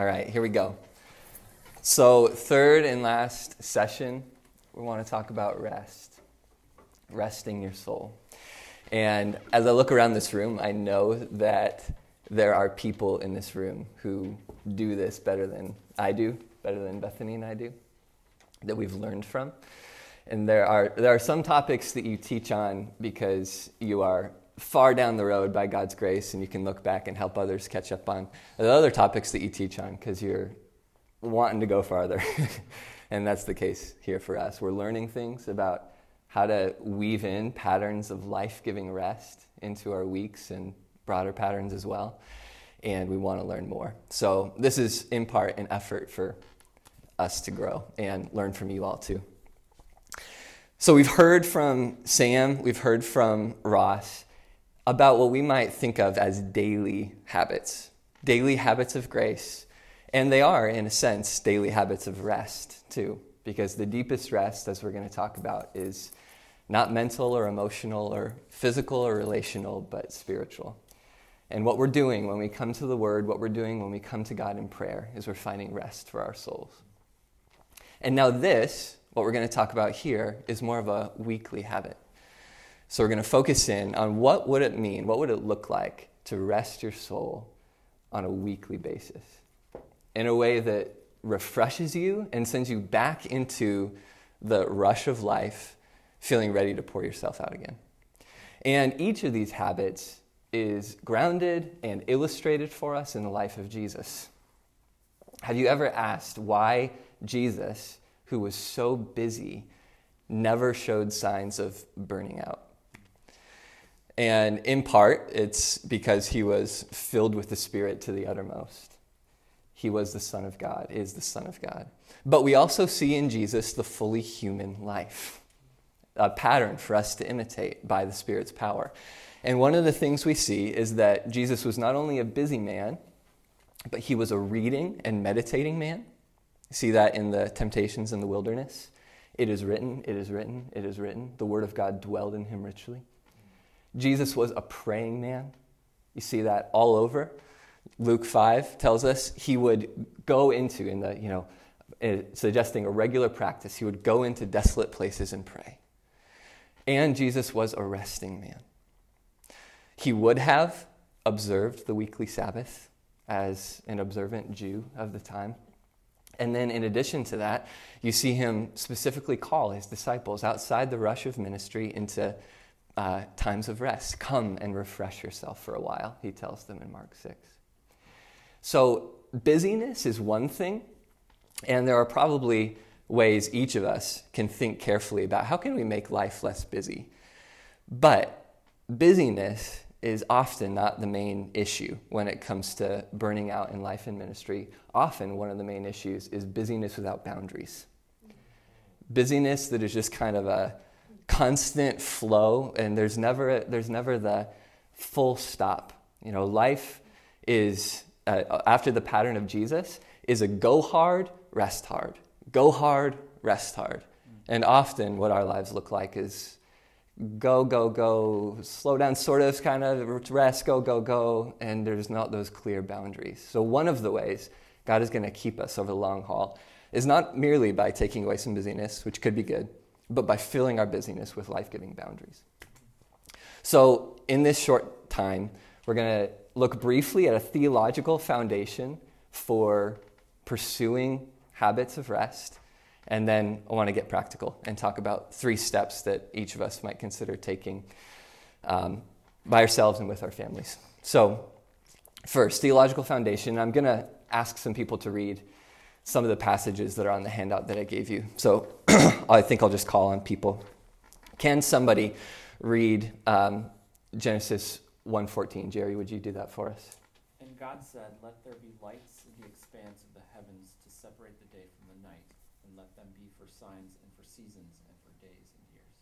All right, here we go. So, third and last session, we want to talk about rest, resting your soul. And as I look around this room, I know that there are people in this room who do this better than I do, better than Bethany and I do, that we've learned from. And there are, there are some topics that you teach on because you are far down the road by God's grace and you can look back and help others catch up on. the other topics that you teach on because you're wanting to go farther. and that's the case here for us. We're learning things about how to weave in patterns of life giving rest into our weeks and broader patterns as well. And we want to learn more. So, this is in part an effort for us to grow and learn from you all too. So, we've heard from Sam, we've heard from Ross about what we might think of as daily habits, daily habits of grace. And they are, in a sense, daily habits of rest, too, because the deepest rest, as we're going to talk about, is not mental or emotional or physical or relational, but spiritual. And what we're doing when we come to the Word, what we're doing when we come to God in prayer, is we're finding rest for our souls. And now, this, what we're going to talk about here, is more of a weekly habit. So we're going to focus in on what would it mean, what would it look like to rest your soul on a weekly basis in a way that refreshes you and sends you back into the rush of life, feeling ready to pour yourself out again. And each of these habits is grounded and illustrated for us in the life of Jesus. Have you ever asked why Jesus, who was so busy, never showed signs of burning out? And in part, it's because he was filled with the Spirit to the uttermost. He was the Son of God, is the Son of God. But we also see in Jesus the fully human life, a pattern for us to imitate by the Spirit's power. And one of the things we see is that Jesus was not only a busy man, but he was a reading and meditating man. See that in the temptations in the wilderness. It is written, it is written, it is written. The word of God dwelled in him richly. Jesus was a praying man. You see that all over. Luke 5 tells us he would go into, in the, you know, eh, suggesting a regular practice, he would go into desolate places and pray. And Jesus was a resting man. He would have observed the weekly Sabbath as an observant Jew of the time. And then, in addition to that, you see him specifically call his disciples outside the rush of ministry into uh, times of rest. Come and refresh yourself for a while, he tells them in Mark 6. So, busyness is one thing, and there are probably ways each of us can think carefully about how can we make life less busy. But busyness is often not the main issue when it comes to burning out in life and ministry. Often, one of the main issues is busyness without boundaries. Busyness that is just kind of a constant flow, and there's never, there's never the full stop. You know, life is, uh, after the pattern of Jesus, is a go hard, rest hard. Go hard, rest hard. And often what our lives look like is go, go, go, slow down, sort of, kind of, rest, go, go, go, and there's not those clear boundaries. So, one of the ways God is going to keep us over the long haul is not merely by taking away some busyness, which could be good, but by filling our busyness with life giving boundaries. So, in this short time, we're going to look briefly at a theological foundation for pursuing habits of rest. And then I want to get practical and talk about three steps that each of us might consider taking um, by ourselves and with our families. So, first, theological foundation. I'm going to ask some people to read some of the passages that are on the handout that I gave you. So I think I'll just call on people. Can somebody read um, Genesis 1:14? Jerry, would you do that for us? And God said, "Let there be lights in the expanse of the heavens to separate the day from the night, and let them be for signs and for seasons and for days and years."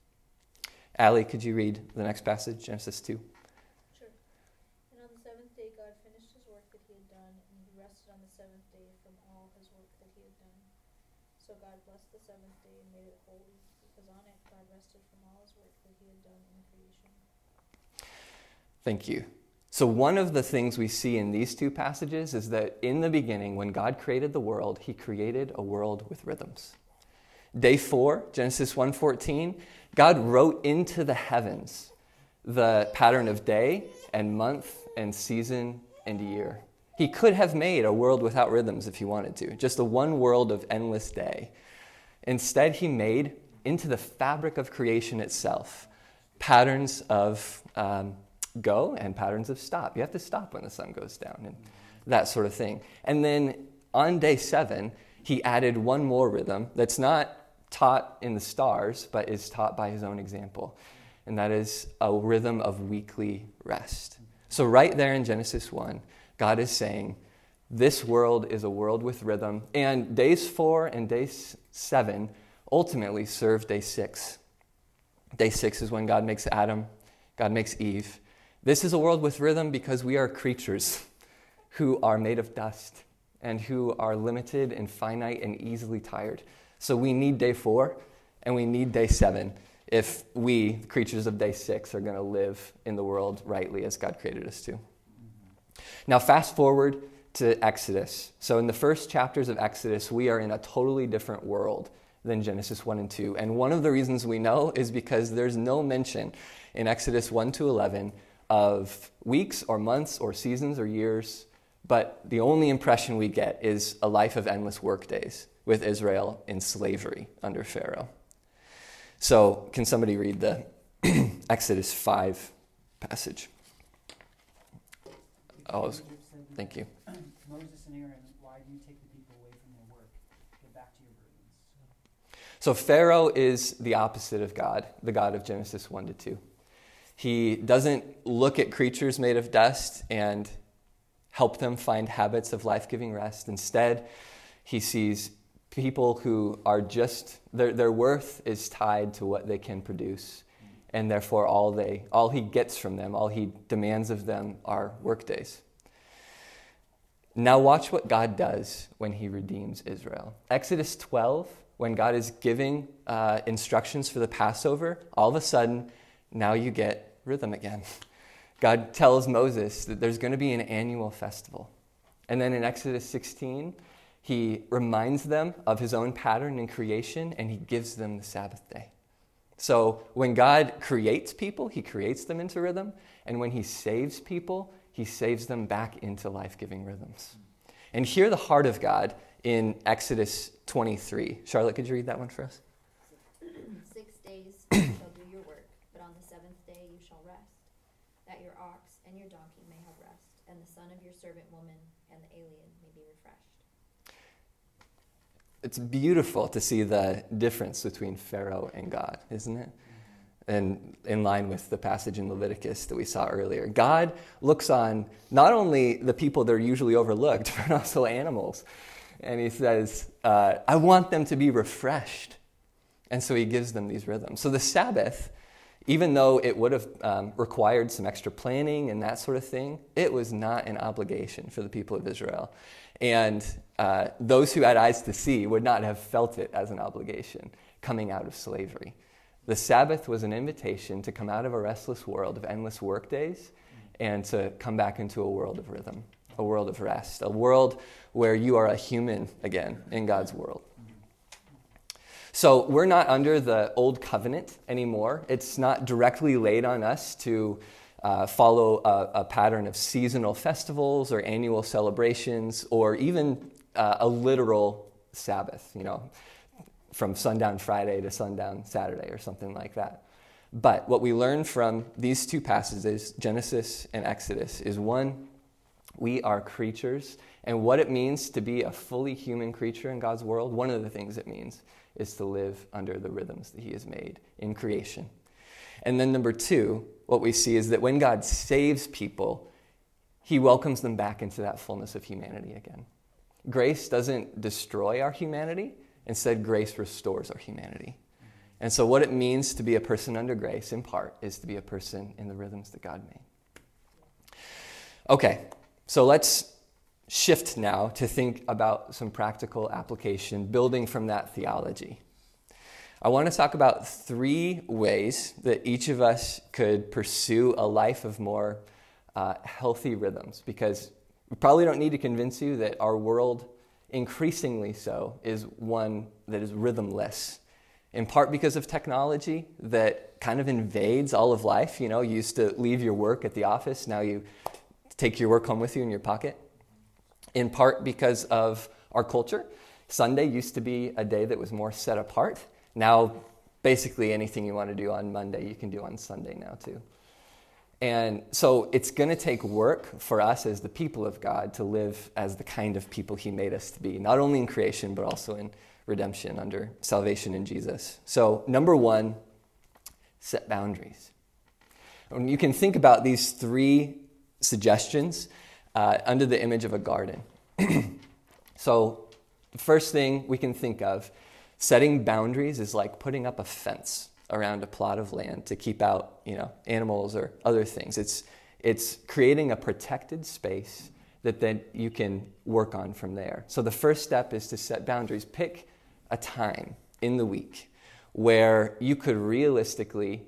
Allie, could you read the next passage, Genesis 2? So God blessed the seventh day and made it holy, because on it God rested from all his work that he had done in creation. Thank you. So, one of the things we see in these two passages is that in the beginning, when God created the world, he created a world with rhythms. Day 4, Genesis 1:14, God wrote into the heavens the pattern of day and month and season and year. He could have made a world without rhythms if he wanted to, just a one world of endless day. Instead, he made into the fabric of creation itself patterns of um, go and patterns of stop. You have to stop when the sun goes down and that sort of thing. And then on day seven, he added one more rhythm that's not taught in the stars, but is taught by his own example. And that is a rhythm of weekly rest. So, right there in Genesis 1, God is saying, This world is a world with rhythm. And days four and day seven ultimately serve day six. Day six is when God makes Adam, God makes Eve. This is a world with rhythm because we are creatures who are made of dust and who are limited and finite and easily tired. So we need day four and we need day seven if we, creatures of day six, are going to live in the world rightly as God created us to. Now, fast forward to Exodus. So, in the first chapters of Exodus, we are in a totally different world than Genesis 1 and 2. And one of the reasons we know is because there's no mention in Exodus 1 to 11 of weeks or months or seasons or years, but the only impression we get is a life of endless workdays with Israel in slavery under Pharaoh. So, can somebody read the Exodus 5 passage? Oh, thank you. Moses and Aaron, why do you take the people away from their work? Get back to your burdens. So, Pharaoh is the opposite of God, the God of Genesis 1 to 2. He doesn't look at creatures made of dust and help them find habits of life giving rest. Instead, he sees people who are just, their, their worth is tied to what they can produce. And therefore, all, they, all he gets from them, all he demands of them are workdays. Now, watch what God does when he redeems Israel. Exodus 12, when God is giving uh, instructions for the Passover, all of a sudden, now you get rhythm again. God tells Moses that there's going to be an annual festival. And then in Exodus 16, he reminds them of his own pattern in creation and he gives them the Sabbath day. So when God creates people, he creates them into rhythm. And when he saves people, he saves them back into life giving rhythms. And here, the heart of God in Exodus 23. Charlotte, could you read that one for us? Six days you shall do your work, but on the seventh day you shall rest, that your ox and your donkey may have rest, and the son of your servant woman and the alien may be refreshed. It's beautiful to see the difference between Pharaoh and God, isn't it? Mm-hmm. And in line with the passage in Leviticus that we saw earlier. God looks on not only the people that are usually overlooked, but also animals. And he says, uh, I want them to be refreshed. And so he gives them these rhythms. So the Sabbath, even though it would have um, required some extra planning and that sort of thing, it was not an obligation for the people of Israel. And uh, those who had eyes to see would not have felt it as an obligation coming out of slavery. The Sabbath was an invitation to come out of a restless world of endless workdays and to come back into a world of rhythm, a world of rest, a world where you are a human again in God's world. So we're not under the old covenant anymore. It's not directly laid on us to uh, follow a, a, pattern of seasonal festivals or annual celebrations or even uh, a literal Sabbath, you know, from sundown Friday to sundown Saturday or something like that. But what we learn from these two passages, Genesis and Exodus, is one, we are creatures, and what it means to be a fully human creature in God's world, one of the things it means is to live under the rhythms that He has made in creation. And then, number two, what we see is that when God saves people, He welcomes them back into that fullness of humanity again. Grace doesn't destroy our humanity, instead, grace restores our humanity. And so, what it means to be a person under grace, in part, is to be a person in the rhythms that God made. Okay, so let's shift now to think about some practical application, building from that theology. I want to talk about three ways that each of us could pursue a life of more uh, healthy rhythms because we probably don't need to convince you that our world, increasingly so, is one that is rhythmless. In part because of technology that kind of invades all of life. You know, you used to leave your work at the office, now you take your work home with you in your pocket. In part because of our culture. Sunday used to be a day that was more set apart. Now, basically, anything you want to do on Monday, you can do on Sunday now, too. And so it's going to take work for us as the people of God to live as the kind of people He made us to be, not only in creation, but also in redemption under salvation in Jesus. So, number one, set boundaries. And you can think about these three suggestions uh, under the image of a garden. so, the first thing we can think of setting boundaries is like putting up a fence around a plot of land to keep out, you know, animals or other things. It's, it's creating a protected space that then you can work on from there. So the first step is to set boundaries. Pick a time in the week where you could realistically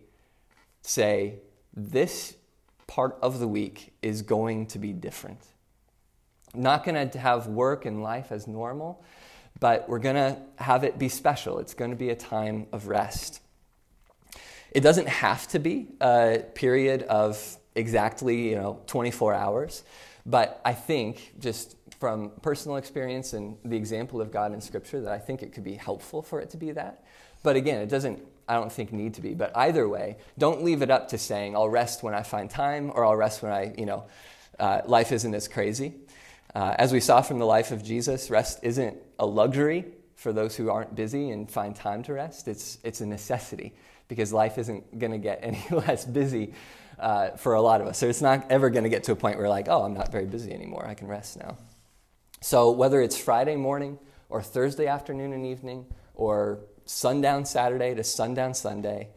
say, this part of the week is going to be different. Not going to have work and life as normal, but we're going to have it be special. It's going to be a time of rest. It doesn't have to be a period of exactly, you know, 24 hours, but I think just from personal experience and the example of God in Scripture that I think it could be helpful for it to be that. But again, it doesn't, I don't think, need to be. But either way, don't leave it up to saying, I'll rest when I find time or I'll rest when I, you know, uh, life isn't as crazy. Uh, as we saw from the life of Jesus, rest isn't a luxury for those who aren't busy and find time to rest, it's, it's a necessity because life isn't going to get any less busy uh, for a lot of us. So it's not ever going to get to a point where, like, oh, I'm not very busy anymore. I can rest now. So whether it's Friday morning or Thursday afternoon and evening or sundown Saturday to sundown Sunday,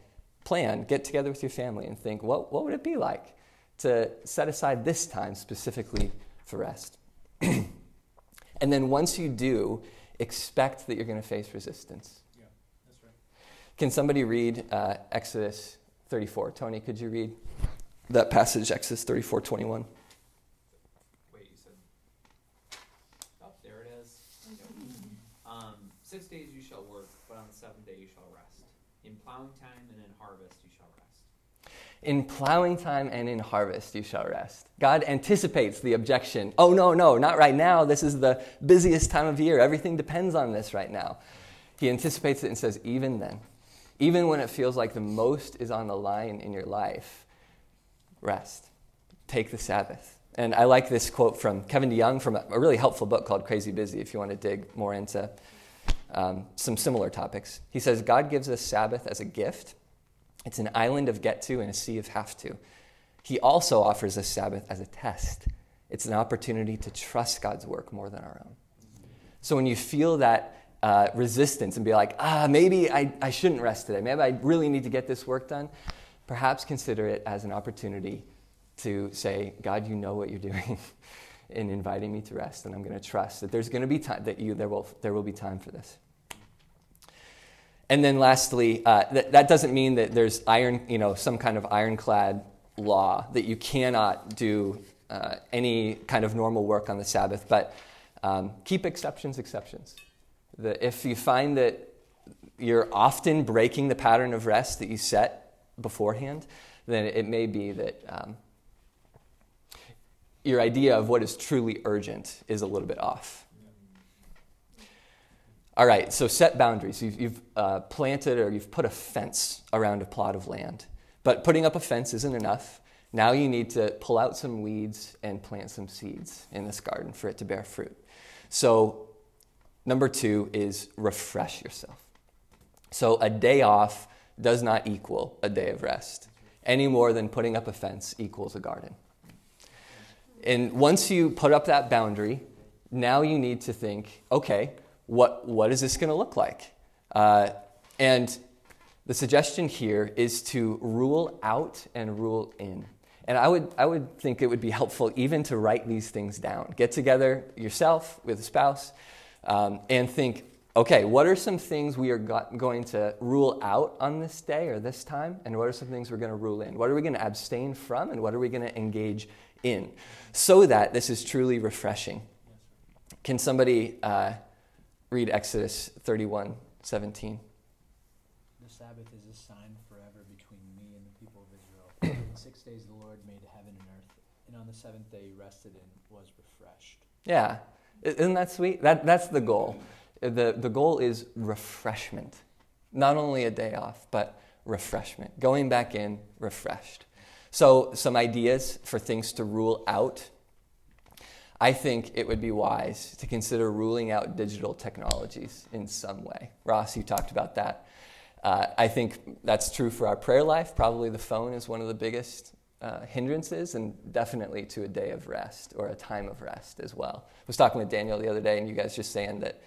plan, get together with your family and think, what, what would it be like to set aside this time specifically for rest? and then once you do, expect that you're going to face resistance. Yeah, that's right. Can somebody read uh, Exodus 34? Tony, could you read that passage, Exodus 34 21? Wait, you said. Oh, there it is. Um, six days you shall work, but on the seventh day you shall rest. In plowing time and in harvest you shall rest. In plowing time and in harvest you shall rest. God anticipates the objection. Oh, no, no, not right now. This is the busiest time of year. Everything depends on this right now. He anticipates it and says, even then, even when it feels like the most is on the line in your life, rest. Take the Sabbath. And I like this quote from Kevin DeYoung from a really helpful book called Crazy Busy if you want to dig more into um, some similar topics. He says, God gives us Sabbath as a gift. It's an island of get to and a sea of have to. He also offers us Sabbath as a test. It's an opportunity to trust God's work more than our own. So when you feel that uh, resistance and be like, ah, maybe I, I shouldn't rest today. Maybe I really need to get this work done. Perhaps consider it as an opportunity to say, God, you know what you're doing in inviting me to rest, and I'm going to trust that there's going to be time that you there will there will be time for this. And then lastly, uh, that, that doesn't mean that there's iron, you know, some kind of ironclad law that you cannot do uh, any kind of normal work on the Sabbath, but um, keep exceptions exceptions. The, if you find that you're often breaking the pattern of rest that you set beforehand, then it may be that um, your idea of what is truly urgent is a little bit off. All right, so set boundaries. You've, you've uh, planted or you've put a fence around a plot of land. But putting up a fence isn't enough. Now you need to pull out some weeds and plant some seeds in this garden for it to bear fruit. So Number two is refresh yourself. So a day off does not equal a day of rest, any more than putting up a fence equals a garden. And once you put up that boundary, now you need to think okay, what, what is this going to look like? Uh, and the suggestion here is to rule out and rule in. And I would, I would think it would be helpful even to write these things down. Get together yourself with a spouse um, and think, okay, what are some things we are going to rule out on this day or this time? And what are some things we're going to rule in? What are we going to abstain from? And what are we going to engage in, so that this is truly refreshing. Can somebody uh, read Exodus 31 17? The Sabbath is a sign forever between me and the people of Israel. in six days the Lord made heaven and earth, and on the seventh day he rested and was refreshed. Yeah. Isn't that sweet? That, that's the goal. The, the goal is refreshment. Not only a day off, but refreshment. Going back in refreshed. So, some ideas for things to rule out. I think it would be wise to consider ruling out digital technologies in some way. Ross, you talked about that. Uh, I think that's true for our prayer life. Probably the phone is one of the biggest uh, hindrances, and definitely to a day of rest or a time of rest as well. I was talking with Daniel the other day, and you guys just saying that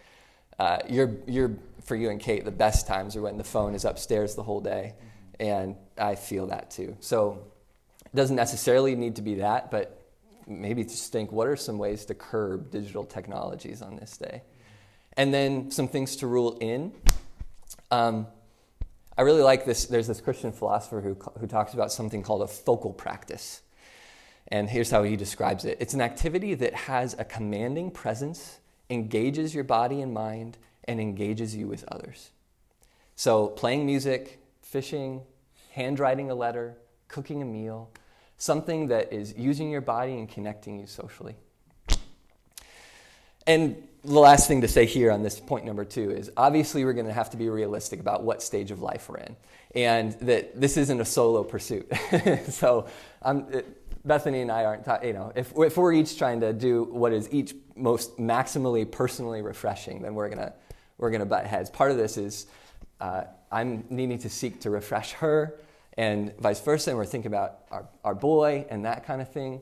uh, you're, you're, for you and Kate, the best times are when the phone is upstairs the whole day, and I feel that too. So it doesn't necessarily need to be that, but maybe just think what are some ways to curb digital technologies on this day? And then some things to rule in. Um, I really like this. There's this Christian philosopher who, who talks about something called a focal practice. And here's how he describes it it's an activity that has a commanding presence, engages your body and mind, and engages you with others. So, playing music, fishing, handwriting a letter, cooking a meal, something that is using your body and connecting you socially. And the last thing to say here on this point number two is obviously we're going to have to be realistic about what stage of life we're in, and that this isn't a solo pursuit. so, um, Bethany and I aren't, ta- you know, if, if we're each trying to do what is each most maximally personally refreshing, then we're gonna we're gonna butt heads. Part of this is uh, I'm needing to seek to refresh her, and vice versa. And we're thinking about our, our boy and that kind of thing.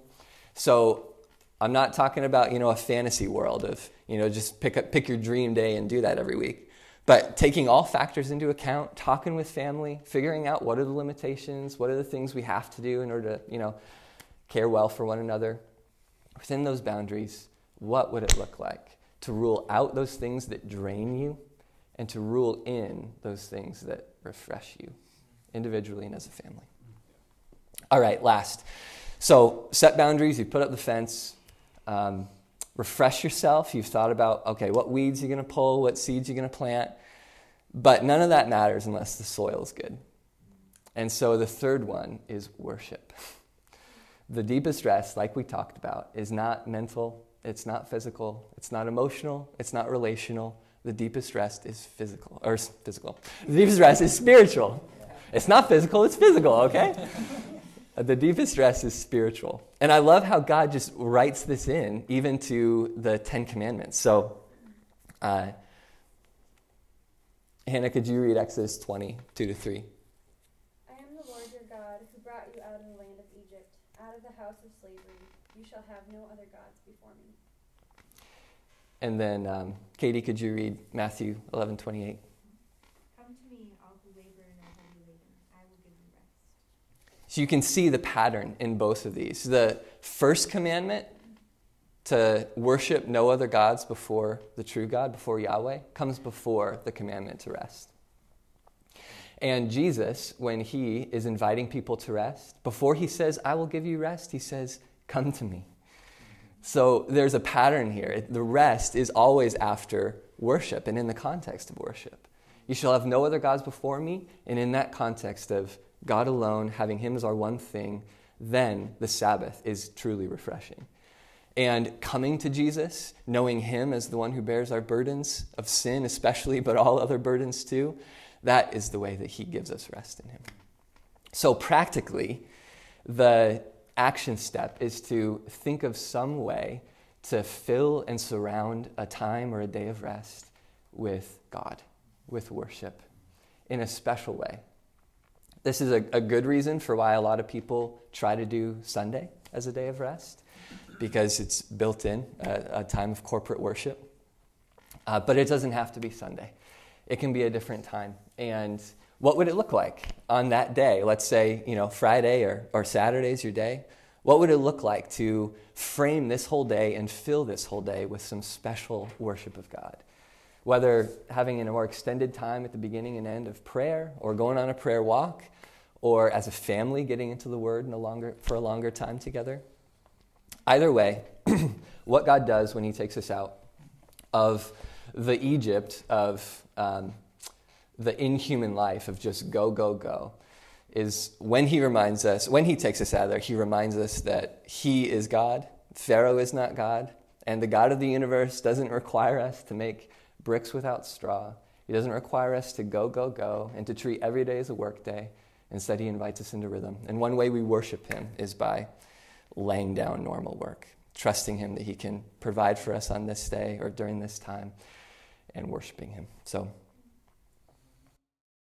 So I'm not talking about, you know, a fantasy world of, you know, just pick up, pick your dream day and do that every week. But taking all factors into account, talking with family, figuring out what are the limitations, what are the things we have to do in order to, you know, care well for one another. Within those boundaries, what would it look like to rule out those things that drain you and to rule in those things that refresh you individually and as a family? All right, last. So set boundaries, you put up the fence, um, refresh yourself. You've thought about, okay, what weeds you're going to pull, what seeds you're going to plant. But none of that matters unless the soil is good. And so the third one is worship. The deepest rest, like we talked about, is not mental, it's not physical, it's not emotional, it's not relational. The deepest rest is physical, or physical. The deepest rest is spiritual. It's not physical, it's physical, okay? The deepest stress is spiritual. And I love how God just writes this in, even to the Ten Commandments. So, uh, Hannah, could you read Exodus 20, 2 to 3? I am the Lord your God who brought you out of the land of Egypt, out of the house of slavery. You shall have no other gods before me. And then, um, Katie, could you read Matthew 11, 28? Come to me, all who labor and are heavy laden. I will give you rest. So you can see the pattern in both of these. The first commandment to worship no other gods before the true God, before Yahweh, comes before the commandment to rest. And Jesus, when he is inviting people to rest, before he says, I will give you rest, he says, Come to me. So there's a pattern here. The rest is always after worship and in the context of worship. You shall have no other gods before me, and in that context of God alone, having Him as our one thing, then the Sabbath is truly refreshing. And coming to Jesus, knowing Him as the one who bears our burdens of sin, especially, but all other burdens too, that is the way that He gives us rest in Him. So, practically, the action step is to think of some way to fill and surround a time or a day of rest with God, with worship, in a special way. This is a, a good reason for why a lot of people try to do Sunday as a day of rest, because it's built in, a, a time of corporate worship. Uh, but it doesn't have to be Sunday, it can be a different time. And what would it look like on that day? Let's say, you know, Friday or, or Saturday is your day. What would it look like to frame this whole day and fill this whole day with some special worship of God? Whether having a more extended time at the beginning and end of prayer, or going on a prayer walk, or as a family getting into the Word in a longer, for a longer time together. Either way, what God does when He takes us out of the Egypt of um, the inhuman life of just go, go, go, is when He reminds us, when He takes us out of there, He reminds us that He is God, Pharaoh is not God, and the God of the universe doesn't require us to make bricks without straw. He doesn't require us to go, go, go, and to treat every day as a work day. Instead, He invites us into rhythm. And one way we worship Him is by laying down normal work, trusting Him that He can provide for us on this day or during this time, and worshiping Him. So